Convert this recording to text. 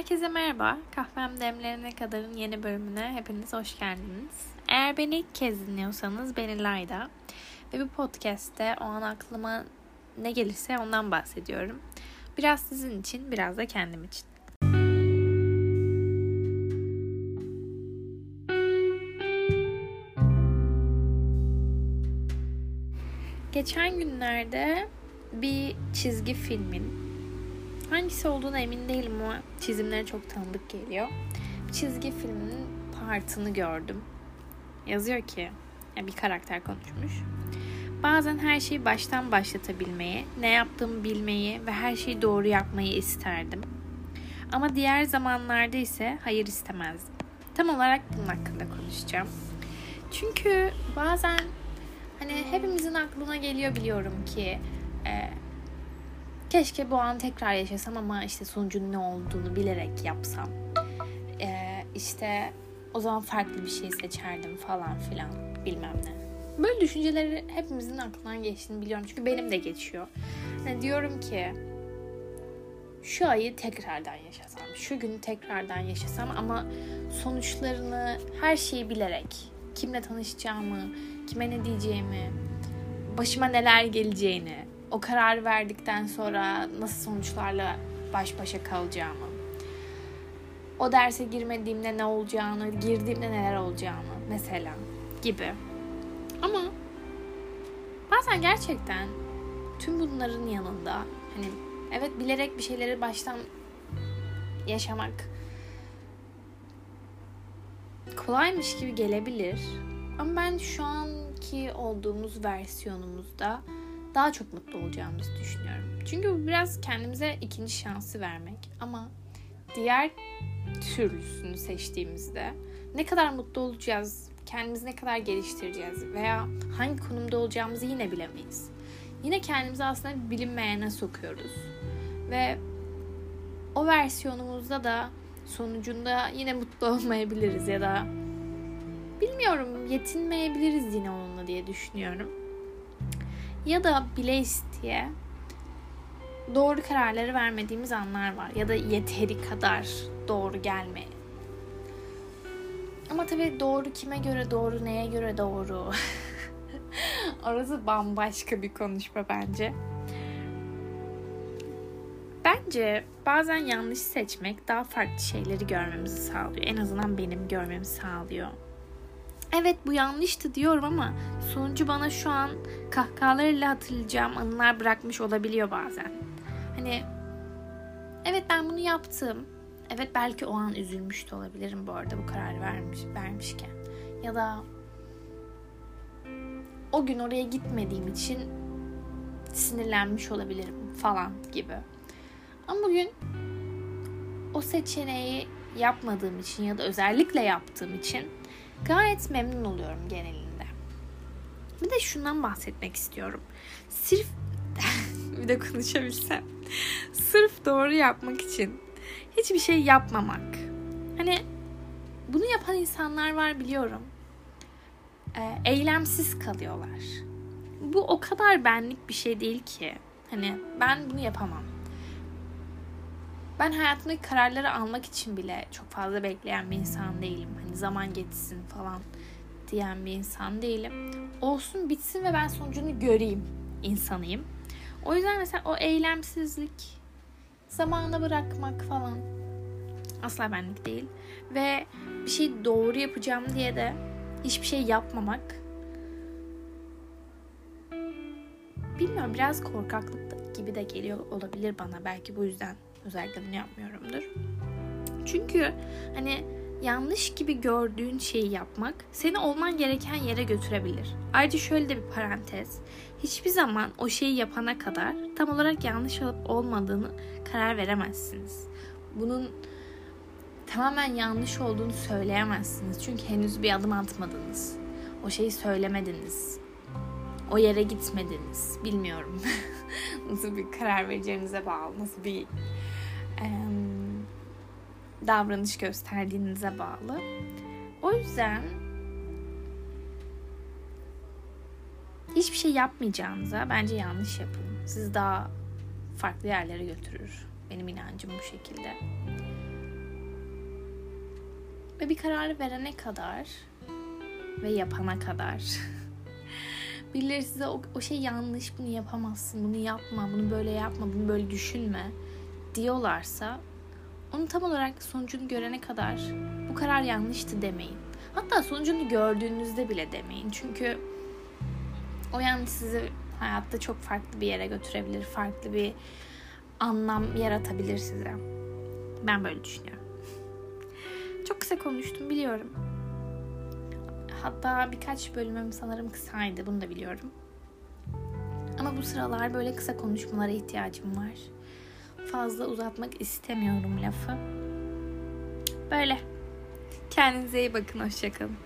Herkese merhaba. Kahvem demlerine kadarın yeni bölümüne hepiniz hoş geldiniz. Eğer beni ilk kez dinliyorsanız beni Layda ve bu podcast'te o an aklıma ne gelirse ondan bahsediyorum. Biraz sizin için, biraz da kendim için. Geçen günlerde bir çizgi filmin Hangisi olduğuna emin değilim ama çizimleri çok tanıdık geliyor. Çizgi filmin partını gördüm. Yazıyor ki, yani bir karakter konuşmuş. Bazen her şeyi baştan başlatabilmeyi, ne yaptığımı bilmeyi ve her şeyi doğru yapmayı isterdim. Ama diğer zamanlarda ise hayır istemezdim. Tam olarak bunun hakkında konuşacağım. Çünkü bazen hani hepimizin aklına geliyor biliyorum ki Keşke bu an tekrar yaşasam ama işte sonucun ne olduğunu bilerek yapsam. Ee, işte o zaman farklı bir şey seçerdim falan filan bilmem ne. Böyle düşünceleri hepimizin aklından geçtiğini biliyorum. Çünkü benim de geçiyor. Yani diyorum ki şu ayı tekrardan yaşasam, şu günü tekrardan yaşasam ama sonuçlarını her şeyi bilerek, kimle tanışacağımı, kime ne diyeceğimi, başıma neler geleceğini, o kararı verdikten sonra nasıl sonuçlarla baş başa kalacağımı, o derse girmediğimde ne olacağını, girdiğimde neler olacağını mesela gibi. Ama bazen gerçekten tüm bunların yanında hani evet bilerek bir şeyleri baştan yaşamak kolaymış gibi gelebilir. Ama ben şu anki olduğumuz versiyonumuzda daha çok mutlu olacağımızı düşünüyorum. Çünkü bu biraz kendimize ikinci şansı vermek. Ama diğer türlüsünü seçtiğimizde ne kadar mutlu olacağız, kendimizi ne kadar geliştireceğiz veya hangi konumda olacağımızı yine bilemeyiz. Yine kendimizi aslında bilinmeyene sokuyoruz. Ve o versiyonumuzda da sonucunda yine mutlu olmayabiliriz ya da bilmiyorum yetinmeyebiliriz yine onunla diye düşünüyorum ya da bile isteye doğru kararları vermediğimiz anlar var ya da yeteri kadar doğru gelme. Ama tabii doğru kime göre doğru, neye göre doğru. Orası bambaşka bir konuşma bence. Bence bazen yanlış seçmek daha farklı şeyleri görmemizi sağlıyor. En azından benim görmemi sağlıyor evet bu yanlıştı diyorum ama sonucu bana şu an kahkahalarıyla hatırlayacağım anılar bırakmış olabiliyor bazen. Hani evet ben bunu yaptım. Evet belki o an üzülmüş de olabilirim bu arada bu kararı vermiş, vermişken. Ya da o gün oraya gitmediğim için sinirlenmiş olabilirim falan gibi. Ama bugün o seçeneği yapmadığım için ya da özellikle yaptığım için Gayet memnun oluyorum genelinde. Bir de şundan bahsetmek istiyorum. Sırf bir de konuşabilsem. Sırf doğru yapmak için hiçbir şey yapmamak. Hani bunu yapan insanlar var biliyorum. E, eylemsiz kalıyorlar. Bu o kadar benlik bir şey değil ki. Hani ben bunu yapamam. Ben hayatımdaki kararları almak için bile çok fazla bekleyen bir insan değilim. Hani zaman geçsin falan diyen bir insan değilim. Olsun bitsin ve ben sonucunu göreyim insanıyım. O yüzden mesela o eylemsizlik, zamana bırakmak falan asla benlik değil. Ve bir şey doğru yapacağım diye de hiçbir şey yapmamak bilmiyorum biraz korkaklık gibi de geliyor olabilir bana. Belki bu yüzden Özellikle bunu yapmıyorumdur. Çünkü hani yanlış gibi gördüğün şeyi yapmak seni olman gereken yere götürebilir. Ayrıca şöyle de bir parantez. Hiçbir zaman o şeyi yapana kadar tam olarak yanlış olup olmadığını karar veremezsiniz. Bunun tamamen yanlış olduğunu söyleyemezsiniz. Çünkü henüz bir adım atmadınız. O şeyi söylemediniz. O yere gitmediniz. Bilmiyorum. nasıl bir karar vereceğinize bağlı. Nasıl bir davranış gösterdiğinize bağlı. O yüzden hiçbir şey yapmayacağınıza bence yanlış yapın. Siz daha farklı yerlere götürür. Benim inancım bu şekilde. Ve bir karar verene kadar ve yapana kadar birileri size o, o şey yanlış bunu yapamazsın bunu yapma bunu böyle yapma bunu böyle düşünme diyorlarsa onu tam olarak sonucunu görene kadar bu karar yanlıştı demeyin. Hatta sonucunu gördüğünüzde bile demeyin. Çünkü o yanlış sizi hayatta çok farklı bir yere götürebilir. Farklı bir anlam yaratabilir size. Ben böyle düşünüyorum. Çok kısa konuştum biliyorum. Hatta birkaç bölümüm sanırım kısaydı. Bunu da biliyorum. Ama bu sıralar böyle kısa konuşmalara ihtiyacım var. Fazla uzatmak istemiyorum lafı. Böyle. Kendinize iyi bakın. Hoşçakalın.